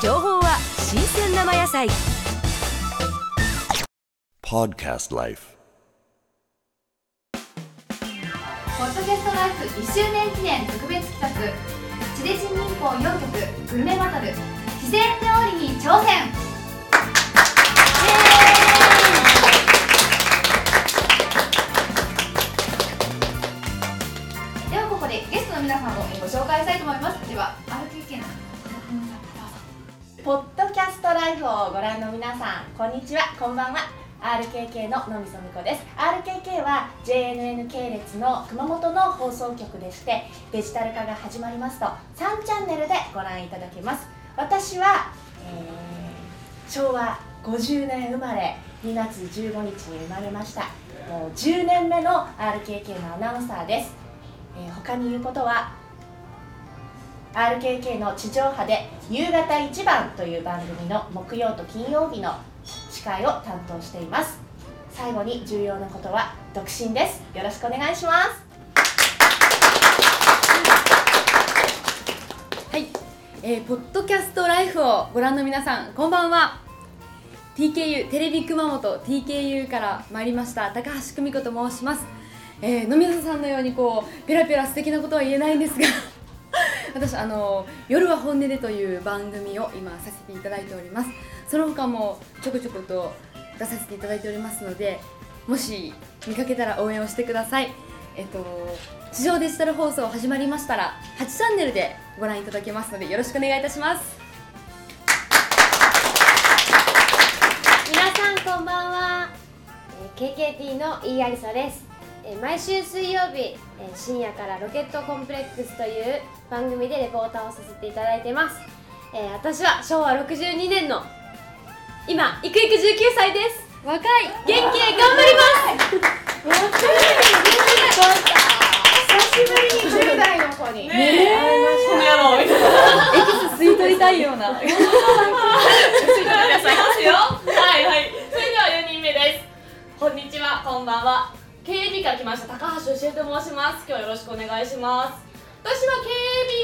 情報は新鮮生野菜。Podcast Life. ポッドキャストライフ1周年記念特別企画地デジ民放4局グルメバトル自然料理に挑戦。ではここでゲストの皆さんをご紹介したいと思います。では RKK のポッドキャストライフをご覧の皆さん、こんにちは、こんばんは。RKK ののみそみこです。RKK は JNN 系列の熊本の放送局でしてデジタル化が始まりますと3チャンネルでご覧いただけます。私は、えー昭和50年生まれ2月15日に生まれました。もう10年目の RKK のアナウンサーです、えー他に言うことは RKK の地上波で夕方一番という番組の木曜と金曜日の司会を担当しています。最後に重要なことは独身です。よろしくお願いします。はい、えー、ポッドキャストライフをご覧の皆さんこんばんは。TKU テレビ熊本 TKU から参りました高橋久美子と申します、えー、野水さんのようにこうペラペラ素敵なことは言えないんですが私あの夜は本音でという番組を今させていただいております。その他もちょこちょこと出させていただいておりますのでもし見かけたら応援をしてください。えっと地上デジタル放送始まりましたら8チャンネルでご覧いただけますのでよろしくお願いいたします。皆さんこんばんは、KKT の飯有沙です、毎週水曜日、えー深夜からロケットコンプレックスという番組でレポーターをさせていただいてます、えー私は昭和62年の今いくいく19歳です。若い。元気で頑張ります。久しぶりに10代の子に、会い。ましたエキス吸い。取りたい。ような皆さんい。ますよはい。はい。それでは4人目ですこんにちはこんばんは KB から来ました。高橋教えと申します。今日はよろしくお願いします。私は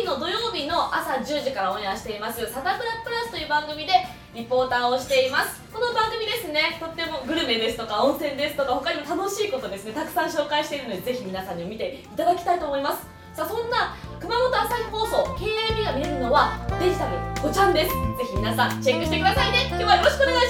KB の土曜日の朝10時からオンエアしています。サタプラプラスという番組でリポーターをしています。この番組ですねとってもグルメですとか温泉ですとか他にも楽しいことですねたくさん紹介しているのでぜひ皆さんに見ていただきたいと思います。さあそんな熊本朝日放送 KAB が見れるのはデジタル5ちゃんです。ぜひ皆さんチェックしてくださいね。今日はよろしくお願いします。